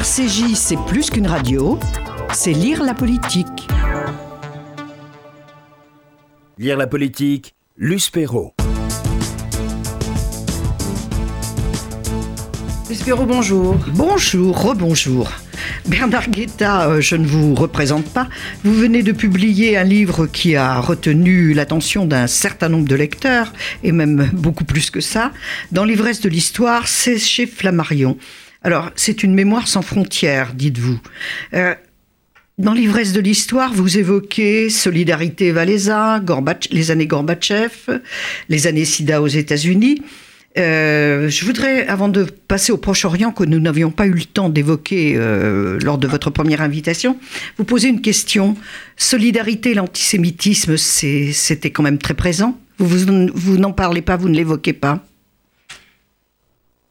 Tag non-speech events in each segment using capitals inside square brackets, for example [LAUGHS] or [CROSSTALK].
RCJ, c'est plus qu'une radio, c'est lire la politique. Lire la politique, Luce Perrault. Luce Perrault, bonjour. Bonjour, rebonjour. Bernard Guetta, euh, je ne vous représente pas. Vous venez de publier un livre qui a retenu l'attention d'un certain nombre de lecteurs, et même beaucoup plus que ça. Dans l'ivresse de l'histoire, c'est chez Flammarion. Alors, c'est une mémoire sans frontières, dites-vous. Euh, dans l'ivresse de l'histoire, vous évoquez Solidarité Valéza, les années Gorbatchev, les années SIDA aux États-Unis. Euh, je voudrais, avant de passer au Proche-Orient, que nous n'avions pas eu le temps d'évoquer euh, lors de votre première invitation, vous poser une question. Solidarité, l'antisémitisme, c'était quand même très présent. Vous, vous n'en parlez pas, vous ne l'évoquez pas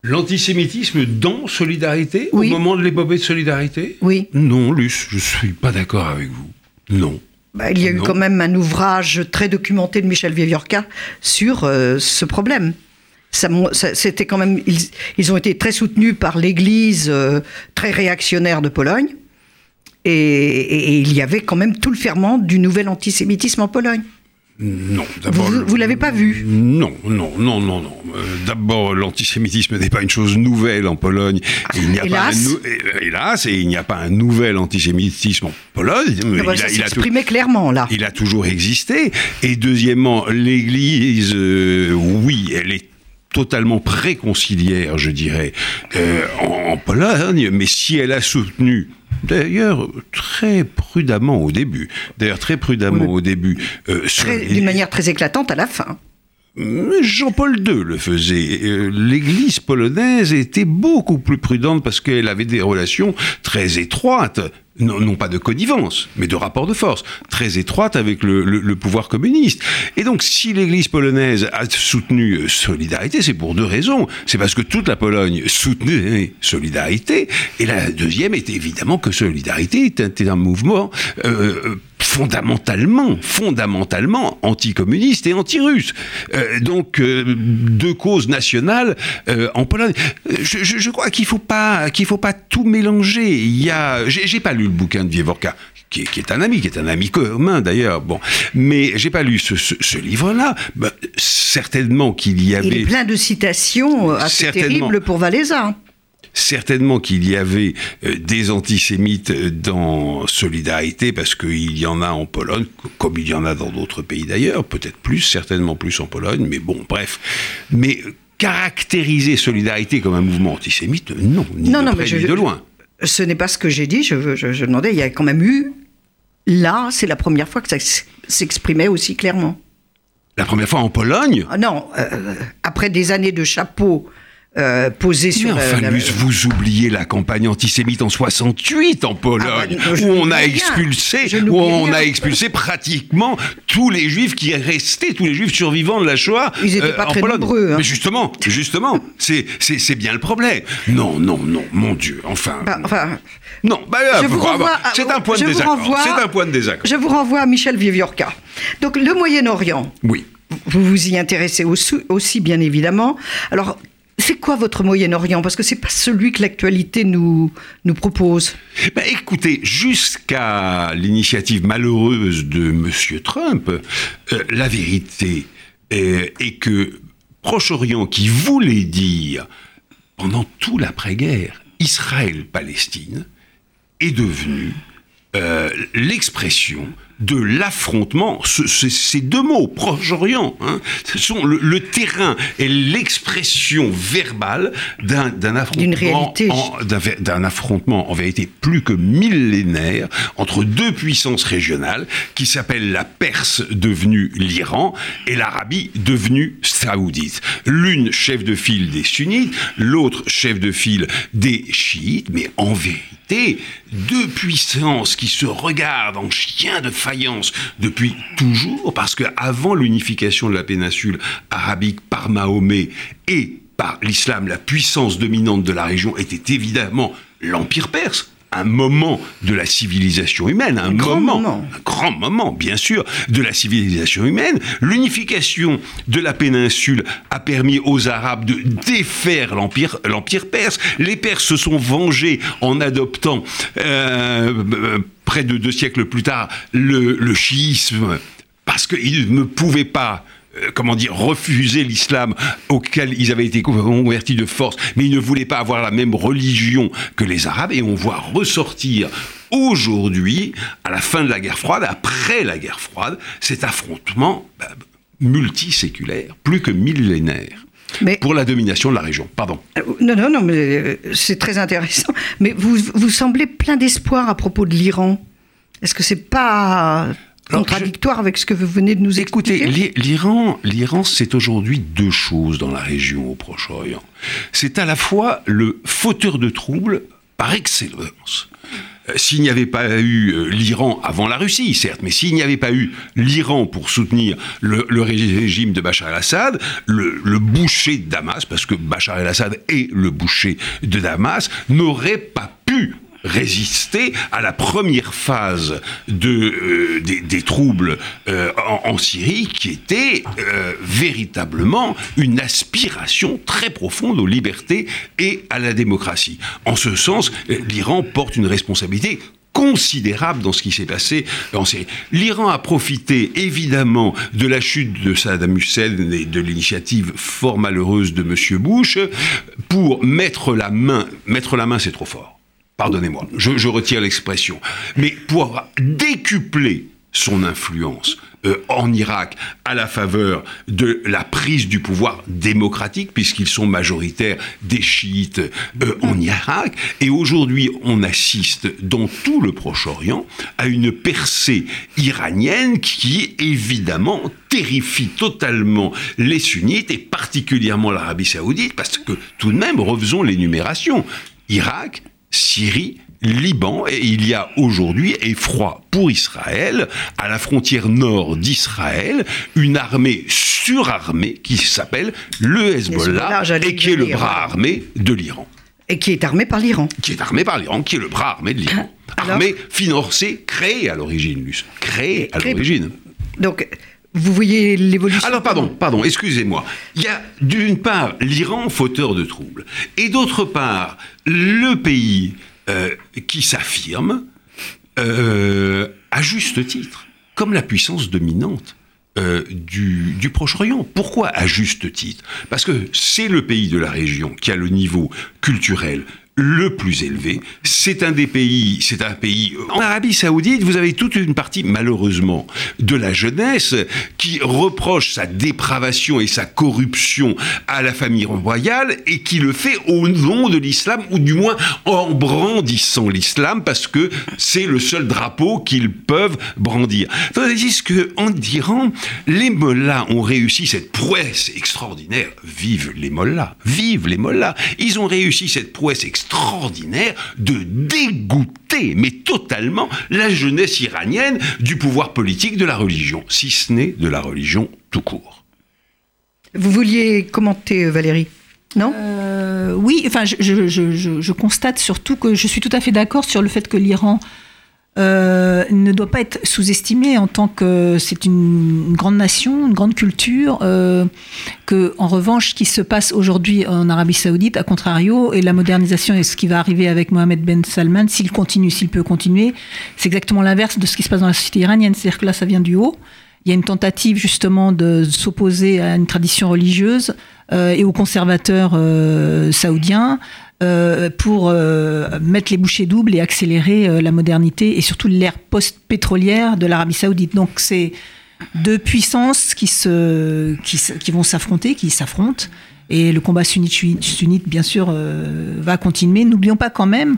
L'antisémitisme dans Solidarité, au moment de l'épopée de Solidarité Oui. Non, Luce, je ne suis pas d'accord avec vous. Non. Bah, il y a eu quand même un ouvrage très documenté de Michel Vieviorca sur euh, ce problème c'était quand même, ils, ont été très soutenus par l'Église euh, très réactionnaire de Pologne, et, il y avait quand même tout le ferment du nouvel antisémitisme en Pologne. Non, d'abord. Vous, ne l'avez pas vu Non, non, non, non, non. Euh, d'abord, l'antisémitisme n'est pas une chose nouvelle en Pologne. il n'y a hélas. Pas un, hélas, et il n'y a pas un nouvel antisémitisme en Pologne. il, bah, il a, clairement là. Il a toujours existé. Et deuxièmement, l'Église, euh, oui, elle est totalement préconciliaire, je dirais, euh, en, Pologne, mais si elle a soutenu D'ailleurs, très prudemment au début. D'ailleurs, très prudemment au début. Euh, d'une manière très éclatante à la fin. Jean-Paul II le faisait. Euh, L'Église polonaise était beaucoup plus prudente parce qu'elle avait des relations très étroites non, pas de connivence, mais de rapport de force, très étroite avec le, pouvoir communiste. Et donc, si l'Église polonaise a soutenu euh, Solidarité, c'est pour deux raisons. C'est parce que toute la Pologne soutenait Solidarité, et la deuxième était évidemment que Solidarité était un, mouvement euh, fondamentalement, fondamentalement anticommuniste et anti-russe. Euh, donc deux causes nationales en Pologne. Je, crois qu'il faut pas qu'il faut pas tout mélanger. Il y a, j'ai pas lu le bouquin de Vievorka, qui, est un ami, qui est un ami commun d'ailleurs. Bon, mais j'ai pas lu ce, livre-là. Ben, certainement qu'il y avait. Il est plein de citations assez terribles pour Valéza. Certainement qu'il y avait euh, des antisémites dans Solidarité, parce qu'il y en a en Pologne, comme il y en a dans d'autres pays d'ailleurs, peut-être plus, certainement plus en Pologne, mais bon, bref. Mais caractériser Solidarité comme un mouvement antisémite, non, ni de près ni de loin. Ce n'est pas ce que j'ai dit, je, je, demandais, il y a quand même eu, là, c'est la première fois que ça s'exprimait aussi clairement. La première fois en Pologne? Ah Non, euh, après des années de chapeau euh, posé sur. Mais enfin, vous oubliez la campagne antisémite en 68 en Pologne, ah bah, où on a expulsé, où on a expulsé pratiquement tous les juifs qui restaient, tous les juifs survivants de la Shoah. Ils n'étaient pas euh, très nombreux. Hein. Mais justement, justement, c'est bien le problème. Non, non, non, mon Dieu, enfin. Bah, enfin. Non, bah, c'est un point de désaccord. C'est un point de désaccord. Je vous renvoie à Michel Viviorca. Donc le Moyen-Orient. Oui. Vous vous y intéressez aussi, aussi, bien évidemment. Alors, c'est quoi votre Moyen-Orient? Parce que c'est pas celui que l'actualité nous, propose. Ben écoutez, jusqu'à l'initiative malheureuse de M. Trump, euh, la vérité est, que Proche-Orient, qui voulait dire pendant tout l'après-guerre Israël-Palestine, est devenu euh, l'expression de l'affrontement. ces deux mots, Proche-Orient, hein, ce sont le, terrain et l'expression verbale d'un affrontement, d'un affrontement en vérité plus que millénaire entre deux puissances régionales qui s'appellent la Perse devenue l'Iran et l'Arabie devenue saoudite. L'une chef de file des sunnites, l'autre chef de file des chiites, mais en vérité, deux puissances qui se regardent en chien de depuis toujours, parce qu'avant l'unification de la péninsule arabique par Mahomet et par l'islam, la puissance dominante de la région était évidemment l'Empire perse, un moment de la civilisation humaine, un, grand moment, moment. un grand moment, bien sûr, de la civilisation humaine. L'unification de la péninsule a permis aux Arabes de défaire l'empire, l'empire perse. Les Perses se sont vengés en adoptant euh, euh, près de deux siècles plus tard le, le chiisme parce qu'ils ne pouvaient pas euh, comment dire, refuser l'islam auquel ils avaient été convertis de force, mais ils ne voulaient pas avoir la même religion que les Arabes, et on voit ressortir aujourd'hui, à la fin de la guerre froide, après la guerre froide, cet affrontement bah, multiséculaire, plus que millénaire. Mais- pour la domination de la région. Pardon. Euh, Non, non, non, mais euh, c'est très intéressant. Mais vous, vous semblez plein d'espoir à propos de l'Iran. Est-ce que c'est pas Contradictoire avec ce que vous venez de nous Écoutez, expliquer l'I- l'Iran, l'Iran, c'est aujourd'hui deux choses dans la région au Proche-Orient. C'est à la fois le fauteur de troubles par excellence. Euh, S'il n'y avait pas eu euh, l'Iran avant la Russie, certes, mais s'il n'y avait pas eu l'Iran pour soutenir le, le régime de Bachar el-Assad, le, le boucher de Damas, parce que Bachar el-Assad est le boucher de Damas, n'aurait pas pu résister à la première phase de, euh, des, des troubles euh, en, en Syrie, qui était euh, véritablement une aspiration très profonde aux libertés et à la démocratie. En ce sens, l'Iran porte une responsabilité considérable dans ce qui s'est passé en Syrie. L'Iran a profité évidemment de la chute de Saddam Hussein et de l'initiative fort malheureuse de M. Bush pour mettre la main, mettre la main c'est trop fort, pardonnez-moi, je, je retire l'expression, mais pour décupler son influence euh, en Irak à la faveur de la prise du pouvoir démocratique, puisqu'ils sont majoritaires des chiites euh, en Irak. Et aujourd'hui, on assiste dans tout le Proche-Orient à une percée iranienne qui, évidemment, terrifie totalement les sunnites et particulièrement l'Arabie saoudite, parce que tout de même, refaisons l'énumération. Irak, Syrie, Liban, et il y a aujourd'hui effroi pour Israël, à la frontière nord d'Israël, une armée surarmée qui s'appelle le Hezbollah, et qui est le bras armé de l'Iran. Et qui est armé par l'Iran. Qui est armé par l'Iran, qui est le bras armé de l'Iran. Armée, financée, créée à l'origine, Luce. Créée à l'origine. Donc, vous voyez l'évolution. Alors pardon, pardon, excusez-moi. Il y a d'une part l'Iran fauteur de troubles, et d'autre part le pays euh, qui s'affirme euh, à juste titre comme la puissance dominante. euh, du, du Proche-Orient. Pourquoi à juste titre? Parce que c'est le pays de la région qui a le niveau culturel le plus élevé. C'est un des pays, c'est un pays. En Arabie Saoudite, vous avez toute une partie, malheureusement, de la jeunesse qui reproche sa dépravation et sa corruption à la famille royale et qui le fait au nom de l'islam ou du moins en brandissant l'islam parce que c'est le seul drapeau qu'ils peuvent brandir. Tandis que en Iran, les mollahs ont réussi cette prouesse extraordinaire. Vive les mollahs, vive les mollahs. Ils ont réussi cette prouesse extraordinaire de dégoûter, mais totalement, la jeunesse iranienne du pouvoir politique de la religion, si ce n'est de la religion tout court. Vous vouliez commenter, euh, Valérie? Non? Euh, oui, enfin, je, je- je- je- je constate surtout que je suis tout à fait d'accord sur le fait que l'Iran euh, ne doit pas être sous-estimé en tant que c'est une, grande nation, une grande culture. euh, que, en revanche, ce qui se passe aujourd'hui en Arabie Saoudite, à contrario, et la modernisation et ce qui va arriver avec Mohamed Ben Salman, s'il continue, s'il peut continuer, c'est exactement l'inverse de ce qui se passe dans la société iranienne. C'est-à-dire que là, ça vient du haut. Il y a une tentative justement de s'opposer à une tradition religieuse euh, et aux conservateurs euh, saoudiens euh, pour euh, mettre les bouchées doubles et accélérer euh, la modernité et surtout l'ère post-pétrolière de l'Arabie saoudite. Donc c'est deux puissances qui, se, qui, qui vont s'affronter, qui s'affrontent. Et le combat sunnite, sunnite bien sûr, euh, va continuer. N'oublions pas quand même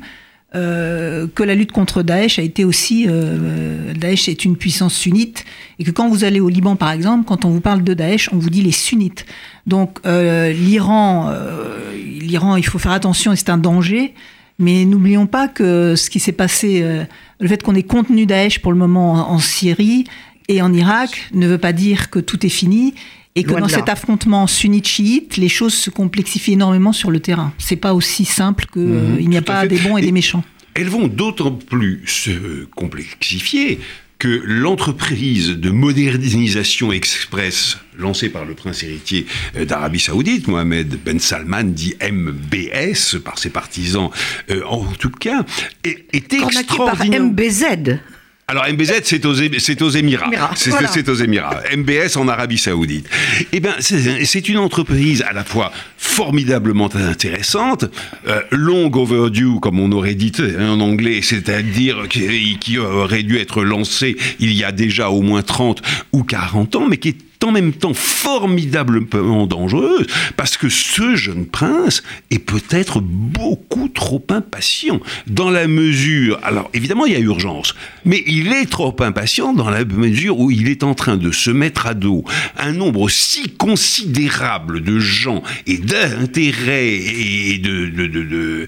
euh, que la lutte contre Daesh a été aussi. euh, Daesh est une puissance sunnite. Et que quand vous allez au Liban, par exemple, quand on vous parle de Daesh, on vous dit les sunnites. Donc euh, l'Iran, euh, l'Iran, il faut faire attention c'est un danger. Mais n'oublions pas que ce qui s'est passé, euh, le fait qu'on ait contenu Daesh pour le moment en, en Syrie et en Irak, ne veut pas dire que tout est fini. Et que Loin dans cet affrontement sunnite-chiite, les choses se complexifient énormément sur le terrain. C'est pas aussi simple que euh, Mhm, il n'y a pas fait. des bons et, Et- des méchants. elles vont d'autant plus se complexifier que l'entreprise de modernisation express lancée par le prince héritier euh, d'Arabie Saoudite, Mohamed Ben Salman, dit MBS par ses partisans euh, en tout cas, est, est extraordinaire. par MBZ. Alors MBZ, c'est aux, c'est aux Émirats. C'est aux Émirats. MBS en Arabie Saoudite. Eh bien, c'est une entreprise à la fois formidablement intéressante, euh, long overdue, comme on aurait dit en anglais, c'est-à-dire qui, qui aurait dû être lancée il y a déjà au moins 30 ou 40 ans, mais qui est en même temps formidablement dangereuse, parce que ce jeune prince est peut-être beaucoup trop impatient, dans la mesure, alors évidemment il y a urgence, mais il est trop impatient dans la mesure où il est en train de se mettre à dos un nombre si considérable de gens et d'intérêts et de, de, de,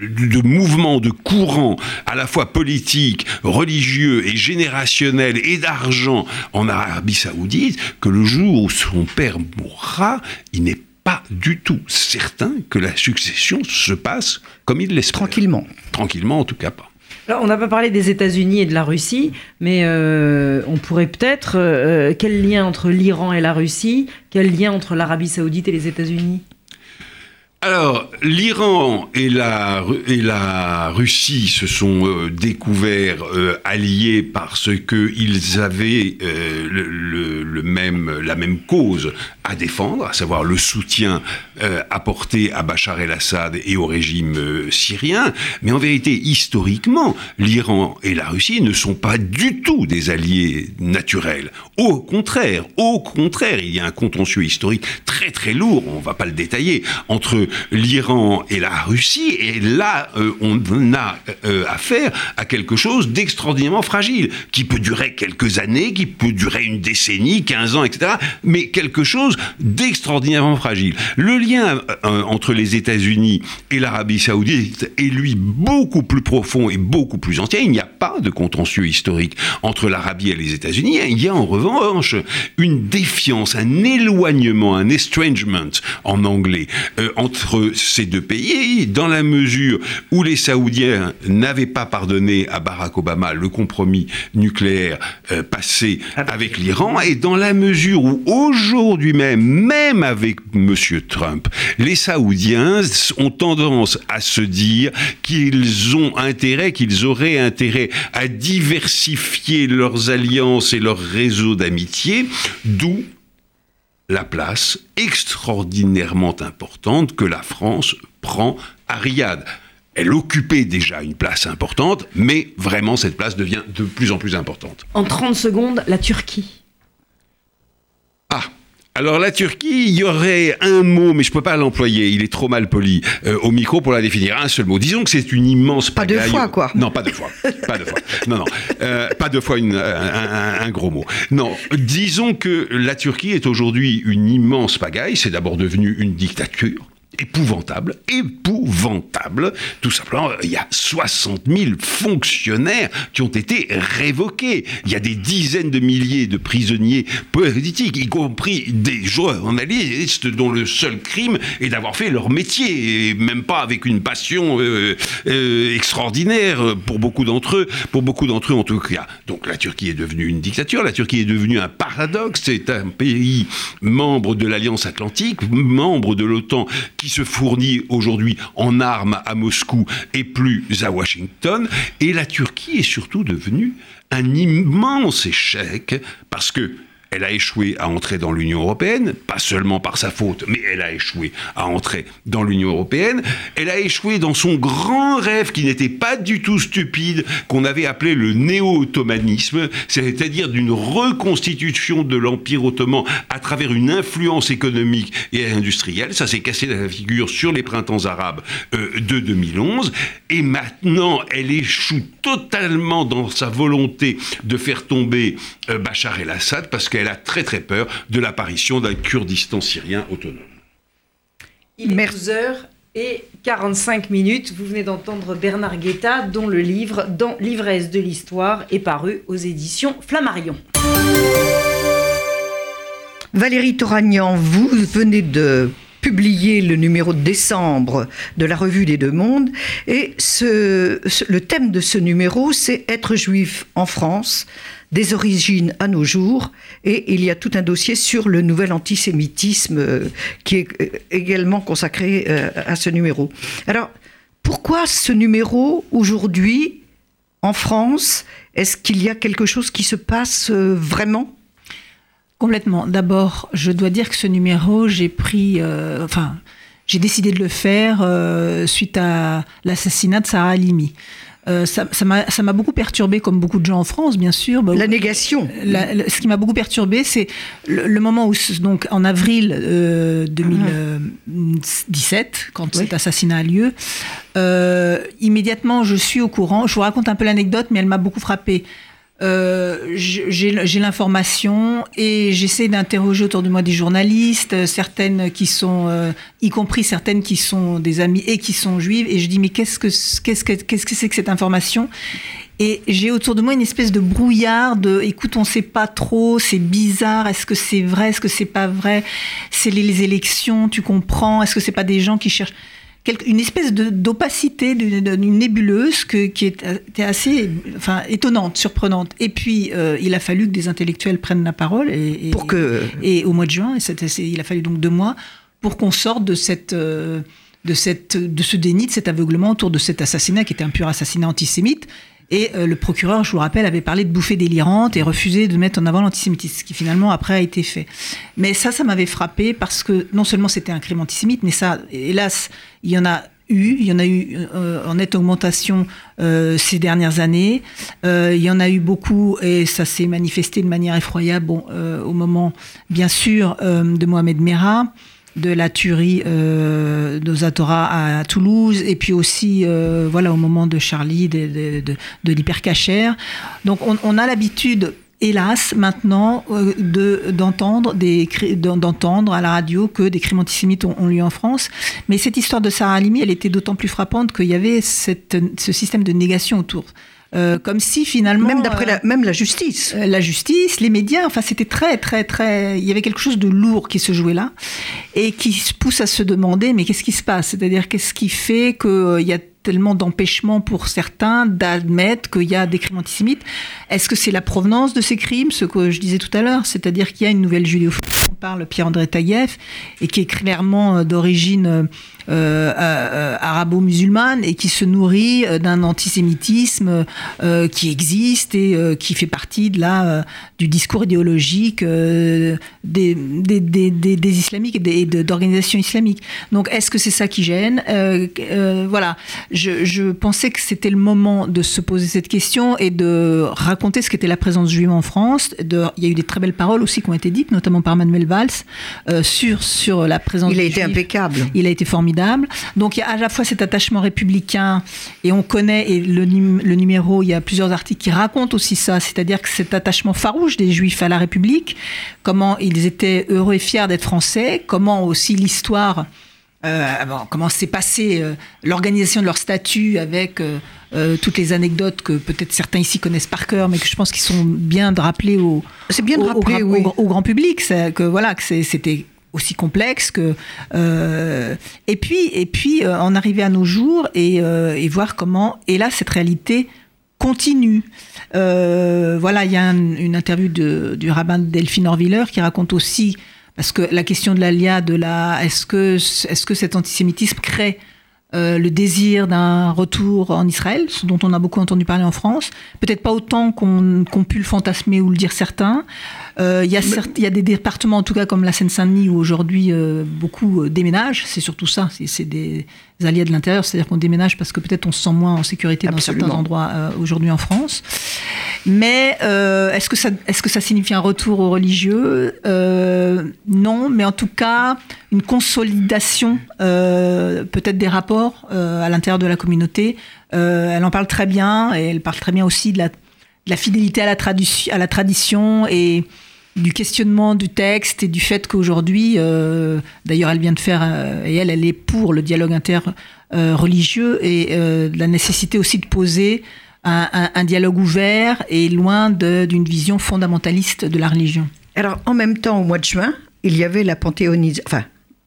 de, mouvements, de courants, à la fois politiques, religieux et générationnels et d'argent en Arabie Saoudite que le jour où son père mourra, il n'est pas du tout certain que la succession se passe comme il l'espère. Tranquillement. Tranquillement, en tout cas pas. Alors, on n'a pas parlé des États-Unis et de la Russie, mais euh, on pourrait peut-être. Euh, quel lien entre l'Iran et la Russie? Quel lien entre l'Arabie Saoudite et les États-Unis? Alors, l'Iran et la, et la Russie se sont euh, découverts euh, alliés parce qu'ils avaient euh, le, même, la même cause à défendre, à savoir le soutien apporté à Bachar el-Assad et au régime syrien. Mais en vérité, historiquement, l'Iran et la Russie ne sont pas du tout des alliés naturels. Au contraire, au contraire, il y a un contentieux historique très très lourd, on ne va pas le détailler, entre l'Iran et la Russie, et là, euh, on a euh, affaire à quelque chose d'extraordinairement fragile, qui peut durer quelques années, qui peut durer une décennie, 15 ans, etc., mais quelque chose d'extraordinairement fragile. Le lien euh, entre les États-Unis et l'Arabie saoudite est, lui, beaucoup plus profond et beaucoup plus ancien. Il n'y a pas de contentieux historique entre l'Arabie et les États-Unis. Il y a en revanche une défiance, un éloignement, un estrangement en anglais, entre ces deux pays, dans la mesure où les Saoudiens n'avaient pas pardonné à Barack Obama le compromis nucléaire euh, passé avec l'Iran, et dans la mesure où aujourd'hui même, même avec M. Trump, les Saoudiens ont tendance à se dire qu'ils ont intérêt, qu'ils auraient intérêt à diversifier leurs alliances et leurs réseaux d'amitié, d'où la place extraordinairement importante que la France prend à Riyad. Elle occupait déjà une place importante, mais vraiment cette place devient de plus en plus importante. En 30 secondes, la Turquie. Alors la Turquie, il y aurait un mot, mais je ne peux pas l'employer, il est trop mal poli, euh, au micro pour la définir. Un seul mot. Disons que c'est une immense pagaille. Pas deux fois, quoi. Non, pas deux fois. pas deux fois. Non, non. Euh, pas deux fois une, un, un, gros mot. Non, disons que la Turquie est aujourd'hui une immense pagaille. C'est d'abord devenu une dictature épouvantable, épouvantable. Tout simplement, il y a 60 000 fonctionnaires qui ont été révoqués. Il y a des dizaines de milliers de prisonniers politiques, y compris des journalistes dont le seul crime est d'avoir fait leur métier, et même pas avec une passion euh, euh, extraordinaire pour beaucoup d'entre eux, pour beaucoup d'entre eux en tout cas. Donc la Turquie est devenue une dictature, la Turquie est devenue un paradoxe, c'est un pays membre de l'Alliance Atlantique, membre de l'OTAN, qui se fournit aujourd'hui en armes à Moscou et plus à Washington. Et la Turquie est surtout devenue un immense échec parce que elle a échoué à entrer dans l'Union européenne, pas seulement par sa faute, mais elle a échoué à entrer dans l'Union européenne. Elle a échoué dans son grand rêve qui n'était pas du tout stupide, qu'on avait appelé le néo-ottomanisme, c'est-à-dire d'une reconstitution de l'Empire ottoman à travers une influence économique et industrielle. Ça s'est cassé la figure sur les printemps arabes euh, de 2011. Et maintenant, elle échoue totalement dans sa volonté de faire tomber euh, Bachar el-Assad parce que elle a très très peur de l'apparition d'un Kurdistan syrien autonome. Il est 12 heures et 45 minutes. Vous venez d'entendre Bernard Guetta, dont le livre Dans l'ivresse de l'histoire est paru aux éditions Flammarion. Valérie Toragnan, vous venez de publié le numéro de décembre de la Revue des Deux Mondes. Et ce, le thème de ce numéro, c'est Être juif en France, des origines à nos jours. Et il y a tout un dossier sur le nouvel antisémitisme euh, qui est euh, également consacré euh, à ce numéro. Alors, pourquoi ce numéro aujourd'hui en France Est-ce qu'il y a quelque chose qui se passe vraiment? Complètement. D'abord, je dois dire que ce numéro, j'ai pris, enfin, j'ai décidé de le faire suite à l'assassinat de Sarah Halimi. Euh, ça m'a beaucoup perturbé, comme beaucoup de gens en France, bien sûr. Bah, la négation. ce qui m'a beaucoup perturbé, c'est le, moment où, donc en avril 2017, quand cet assassinat a lieu, immédiatement, je suis au courant. Je vous raconte un peu l'anecdote, mais elle m'a beaucoup frappée. Euh, j'ai l'information et j'essaie d'interroger autour de moi des journalistes, euh, certaines qui sont, euh, y compris certaines qui sont des amis et qui sont juives, et je dis mais qu'est-ce que qu'est-ce que qu'est-ce que c'est que cette information? Et j'ai autour de moi une espèce de brouillard de, écoute, on sait pas trop, c'est bizarre, est-ce que c'est vrai, est-ce que c'est pas vrai? C'est les, élections, tu comprends? Est-ce que c'est pas des gens qui cherchent? Une espèce d'opacité, d'une nébuleuse qui était assez enfin, étonnante, surprenante. Et puis, euh, il a fallu que des intellectuels prennent la parole. Et, pour que... et au mois de juin, il a fallu donc deux mois pour qu'on sorte de cette... Euh, de, cette, de ce déni, de cet aveuglement autour de cet assassinat qui était un pur assassinat antisémite et euh, le procureur, je vous rappelle, avait parlé de bouffées délirantes et refusé de mettre en avant l'antisémitisme, ce qui finalement après a été fait. Mais ça, ça m'avait frappé parce que non seulement c'était un crime antisémite, mais ça, hélas, il y en a eu, il y en a eu euh, en nette augmentation euh, ces dernières années. il y en a eu beaucoup et ça s'est manifesté de manière effroyable au moment, bien sûr, de Mohamed Merah de la tuerie euh, d'Osatora à Toulouse, et puis aussi, euh, voilà, au moment de Charlie, de, de, l'hypercachère. Donc, on, a l'habitude hélas, maintenant, euh, de, d'entendre, à la radio que des crimes antisémites ont, lieu en France. Mais cette histoire de Sarah Halimi, elle était d'autant plus frappante qu'il y avait cette, ce système de négation autour. Euh, comme si finalement même d'après la, même la justice euh, la justice les médias enfin c'était très très très il y avait quelque chose de lourd qui se jouait là et qui se pousse à se demander mais qu'est-ce qui se passe? C'est-à-dire qu'est-ce qui fait qu'il y a tellement d'empêchements pour certains d'admettre qu'il y a des crimes antisémites. Est-ce que c'est la provenance de ces crimes, ce que je disais tout à l'heure, c'est-à-dire qu'il y a une nouvelle judéophobie, on parle Pierre-André Taïev, et qui est clairement d'origine euh, euh, arabo-musulmane et qui se nourrit euh, d'un antisémitisme qui existe et qui fait partie de la, du discours idéologique des, des, des, des, islamiques et d'organisations islamiques. Donc est-ce que c'est ça qui gêne? Voilà, je, je, pensais que c'était le moment de se poser cette question et de raconter ce qu'était la présence juive en France. De, il y a eu des très belles paroles aussi qui ont été dites, notamment par Manuel Valls, sur, sur la présence Il a été impeccable. Il a été formidable donc il y a à la fois cet attachement républicain, et on connaît, et le, le numéro, il y a plusieurs articles qui racontent aussi ça, c'est-à-dire que cet attachement farouche des Juifs à la République, comment ils étaient heureux et fiers d'être français, comment aussi l'histoire... Euh, comment s'est passée euh, l'organisation de leur statut avec euh, toutes les anecdotes que peut-être certains ici connaissent par cœur, mais que je pense qu'ils sont bien de rappeler au, bien de rappeler, au, grand public, que voilà que c'était aussi complexe que euh, et puis et puis euh, en arriver à nos jours et, euh, et, voir comment et là cette réalité continue. Voilà il y a une interview de, du rabbin Delphine Orviller qui raconte aussi parce que la question de l'ALIA de la est-ce que est-ce que cet antisémitisme crée le désir d'un retour en Israël, ce dont on a beaucoup entendu parler en France, peut-être pas autant qu'on qu pu le fantasmer ou le dire certains, euh, il y, y, a des départements, en tout cas comme la Seine-Saint-Denis, où aujourd'hui euh, beaucoup euh, déménagent. C'est surtout ça. C'est des alliés de l'intérieur, c'est-à-dire qu'on déménage parce que peut-être on se sent moins en sécurité dans certains endroits aujourd'hui en France. Mais est-ce que ça, est-ce que ça signifie un retour aux religieux? Non, mais en tout cas une consolidation peut-être des rapports à l'intérieur de la communauté. elle en parle très bien et elle parle très bien aussi de la, de la fidélité à la, à la tradition et du questionnement du texte et du fait qu'aujourd'hui, euh, d'ailleurs elle vient de faire, euh, et elle, elle est pour le dialogue interreligieux et euh, la nécessité aussi de poser un, dialogue ouvert et loin d'une vision fondamentaliste de la religion. Alors en même temps, au mois de juin, il y avait la panthéonisation, enfin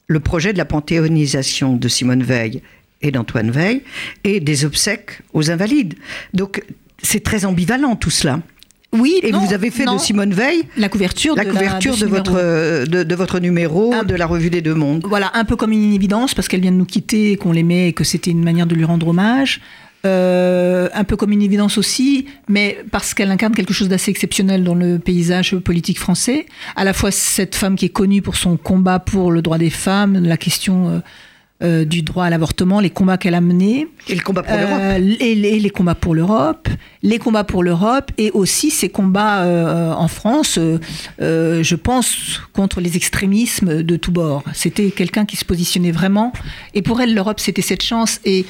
le projet de la panthéonisation de Simone Veil et d'Antoine Veil et des obsèques aux invalides. Donc c'est très ambivalent tout cela. Oui, et vous avez fait de Simone Veil la couverture, la de, couverture de, votre de, votre numéro de la revue des Deux Mondes. Voilà, un peu comme une évidence parce qu'elle vient de nous quitter, qu'on l'aimait et que c'était une manière de lui rendre hommage. Euh, un peu comme une évidence aussi, mais parce qu'elle incarne quelque chose d'assez exceptionnel dans le paysage politique français. À la fois cette femme qui est connue pour son combat pour le droit des femmes, la question euh, euh, du droit à l'avortement, les combats qu'elle a menés. Et le combat pour l'Europe. Et les, combats pour l'Europe, les combats pour l'Europe, et aussi ses combats en France, je pense, contre les extrémismes de tous bords. C'était quelqu'un qui se positionnait vraiment. Et pour elle, l'Europe, c'était cette chance. Et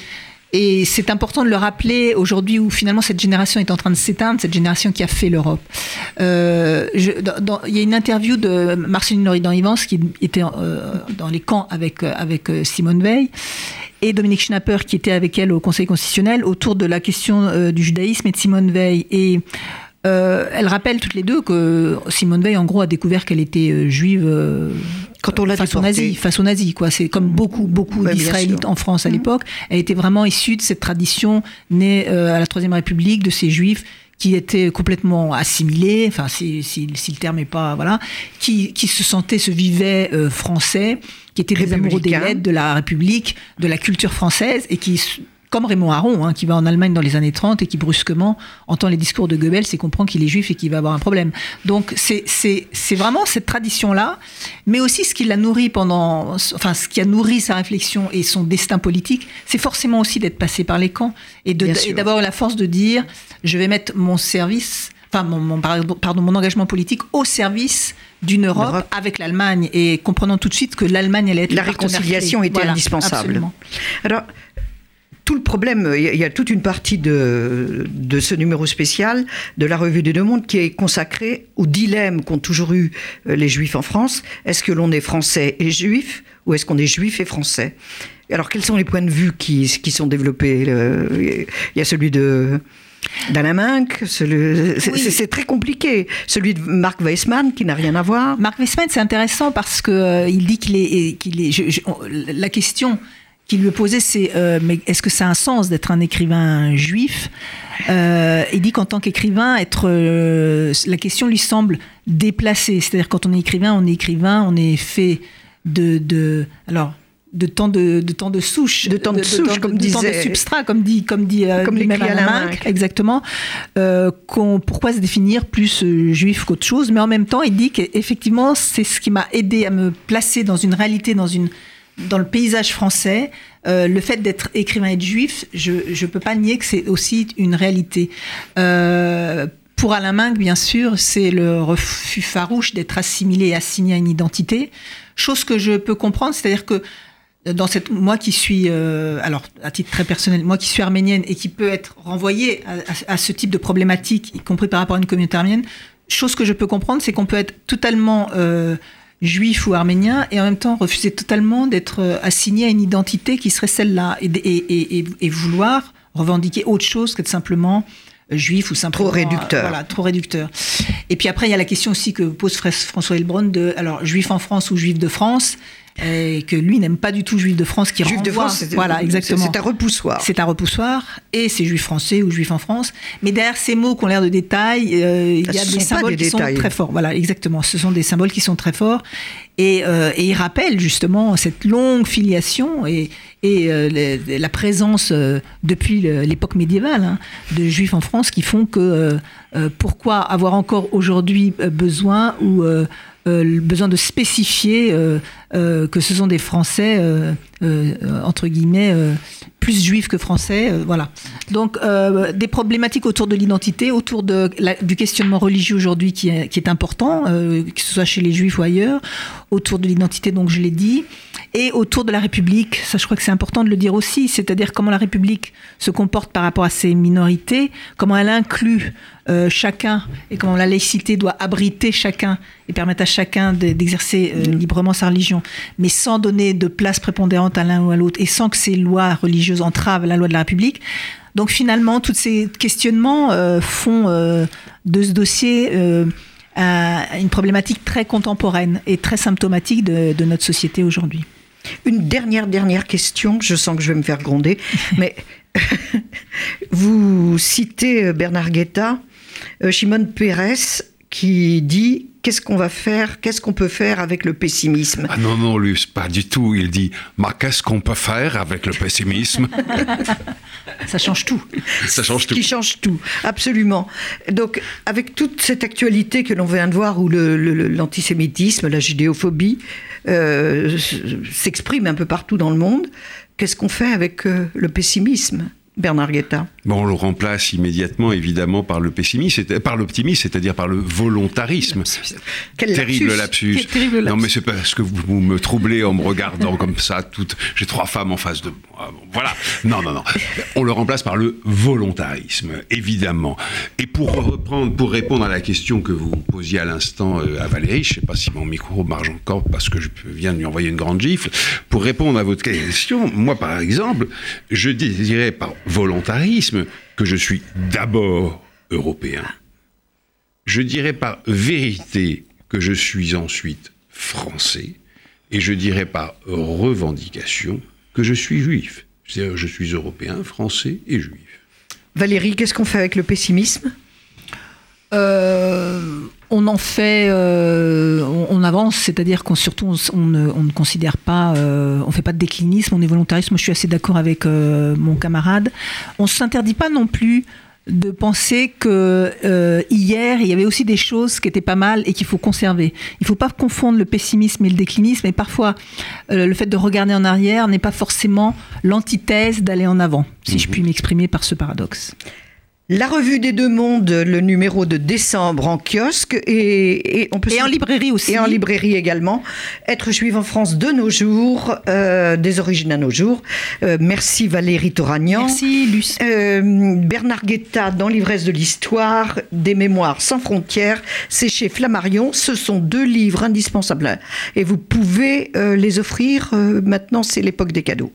et c'est important de le rappeler aujourd'hui où finalement cette génération est en train de s'éteindre, cette génération qui a fait l'Europe. Euh, il y a une interview de Marceline Loridan-Ivans qui était euh, dans les camps avec, avec euh, Simone Veil et Dominique Schnapper qui était avec elle au Conseil constitutionnel autour de la question du judaïsme et de Simone Veil. Et euh, elles rappellent toutes les deux que Simone Veil, en gros, a découvert qu'elle était euh, juive euh, quand on l'a face aux nazis, face aux nazis, quoi. C'est comme beaucoup, beaucoup d'Israélites en France à mmh. l'époque. Elle était vraiment issue de cette tradition née à la Troisième République de ces juifs qui étaient complètement assimilés, enfin si, si, le terme est pas voilà, qui, qui se sentaient, se vivaient français, qui étaient des amoureux des lettres de la République, de la culture française et qui comme Raymond Aron, hein, qui va en Allemagne dans les années 30 et qui brusquement entend les discours de Goebbels et comprend qu'il est juif et qu'il va avoir un problème. Donc c'est vraiment cette tradition-là, mais aussi ce qui l'a nourri pendant, enfin ce qui a nourri sa réflexion et son destin politique, c'est forcément aussi d'être passé par les camps et d'avoir la force de dire, je vais mettre mon service enfin mon, pardon, mon engagement politique au service d'une Europe, avec l'Allemagne et comprenant tout de suite que l'Allemagne allait être la réconciliation était indispensable. Alors tout le problème, il y a toute une partie de, de ce numéro spécial de la Revue des Deux Mondes qui est consacrée au dilemme qu'ont toujours eu euh, les Juifs en France. Est-ce que l'on est français et juif ou est-ce qu'on est juif et français? Alors quels sont les points de vue qui, qui sont développés Il y a celui de d'Alain Minck, c'est très compliqué. Celui de Marc Weissmann qui n'a rien à voir. Marc Weissmann, c'est intéressant parce que euh, il dit qu'il est, qu'il est. la question qui lui posait, c'est euh, mais est-ce que ça a un sens d'être un écrivain juif? Euh, Il dit qu'en tant qu'écrivain, être euh, la question lui semble déplacée. C'est-à-dire quand on est écrivain, on est écrivain, on est fait de, de alors de temps de, de temps de souche, de temps de, souche, comme de, temps de substrat, comme dit comme dit comme même Alain exactement. pourquoi se définir plus juif qu'autre chose? Mais en même temps, il dit qu'effectivement, c'est ce qui m'a aidé à me placer dans une réalité, dans une dans le paysage français, euh, le fait d'être écrivain et de juif, je ne peux pas nier que c'est aussi une réalité. Euh, pour Alain Minck, bien sûr, c'est le refus farouche d'être assimilé et assigné à une identité, chose que je peux comprendre, c'est-à-dire que dans cette moi qui suis euh, alors à titre très personnel moi qui suis arménienne et qui peut être renvoyée à, ce type de problématique y compris par rapport à une communauté arménienne chose que je peux comprendre c'est qu'on peut être totalement juif ou arménien et en même temps refuser totalement d'être euh, assigné à une identité qui serait celle-là et, vouloir revendiquer autre chose que de simplement euh, juif ou simplement trop réducteur. voilà, trop réducteur. Et puis après il y a la question aussi que pose François Elbron de alors juif en France ou juif de France et que lui n'aime pas du tout juif de France qui juif de France voilà exactement. c'est un repoussoir. C'est un repoussoir et c'est juif français ou juif en France. Mais derrière ces mots qui ont l'air de détails euh, il y a des symboles qui sont très forts. Voilà exactement. Ce sont des symboles qui sont très forts. Et, euh, et il rappelle justement cette longue filiation et, et euh, la présence depuis l'époque médiévale hein, de juifs en France qui font que pourquoi avoir encore aujourd'hui besoin ou euh, le besoin de spécifier euh, euh, que ce sont des Français, entre guillemets, plus juifs que français. voilà. Donc, des problématiques autour de l'identité, autour de du questionnement religieux aujourd'hui qui est, qui est important, que ce soit chez les juifs ou ailleurs, autour de l'identité, donc je l'ai dit, et autour de la République. Ça, je crois que c'est important de le dire aussi, c'est-à-dire comment la République se comporte par rapport à ses minorités, comment elle inclut euh, chacun et comment la laïcité doit abriter chacun et permettre à chacun d'exercer euh, librement sa religion, mais sans donner de place prépondérante à l'un ou à l'autre et sans que ces lois religieuses entravent la loi de la République. Donc finalement, tous ces questionnements euh, font de ce dossier une problématique très contemporaine et très symptomatique de notre société aujourd'hui. Une dernière, dernière question, je sens que je vais me faire gronder, [LAUGHS] mais [LAUGHS] vous citez euh, Bernard Guetta, euh, Shimon Peres qui dit qu'est-ce qu'on va faire, qu'est-ce qu'on peut faire avec le pessimisme? Ah non, non, Luce, pas du tout. Il dit, mais qu'est-ce qu'on peut faire avec le pessimisme? [LAUGHS] Ça change tout. Ça change tout. Qui change tout, absolument. Donc, avec toute cette actualité que l'on vient de voir, où l'antisémitisme, la judéophobie euh, s'exprime un peu partout dans le monde, qu'est-ce qu'on fait avec euh, le pessimisme Bernard Guetta? Bon, on le remplace immédiatement, évidemment, par le pessimisme, par l'optimisme, c'est-à-dire par le volontarisme. Quel terrible lapsus. terrible lapsus. Non, mais c'est parce que vous, me troublez en me regardant comme ça. Toute... J'ai trois femmes en face de moi. Voilà. Non, non, non. On le remplace par le volontarisme, évidemment. Et pour reprendre, pour répondre à la question que vous posiez à l'instant euh, à Valérie, je ne sais pas si mon micro marche encore parce que je viens de lui envoyer une grande gifle. Pour répondre à votre question, moi, par exemple, je dirais par volontarisme que je suis d'abord européen. Je dirais par vérité que je suis ensuite français, et je dirais par revendication que je suis juif. C'est-à-dire je suis européen, français et juif. Valérie, qu'est-ce qu'on fait avec le pessimisme? Euh, on en fait, euh, avance, c'est-à-dire qu'on surtout on, ne, considère pas, euh, on fait pas de déclinisme, on est volontariste. Moi, je suis assez d'accord avec mon camarade. On s'interdit pas non plus de penser que hier il y avait aussi des choses qui étaient pas mal et qu'il faut conserver. Il faut pas confondre le pessimisme et le déclinisme. Et parfois, le fait de regarder en arrière n'est pas forcément l'antithèse d'aller en avant, si je mhm. puis m'exprimer par ce paradoxe. La revue des deux mondes, le numéro de décembre en kiosque et, on peut et en librairie aussi. Et en librairie également. Être juive en France de nos jours, euh, des origines à nos jours. Euh, merci Valérie Toragnan. Merci Luce. Euh, Bernard Guetta dans l'ivresse de l'histoire, des mémoires sans frontières. C'est chez Flammarion. Ce sont deux livres indispensables et vous pouvez les offrir. maintenant, c'est l'époque des cadeaux.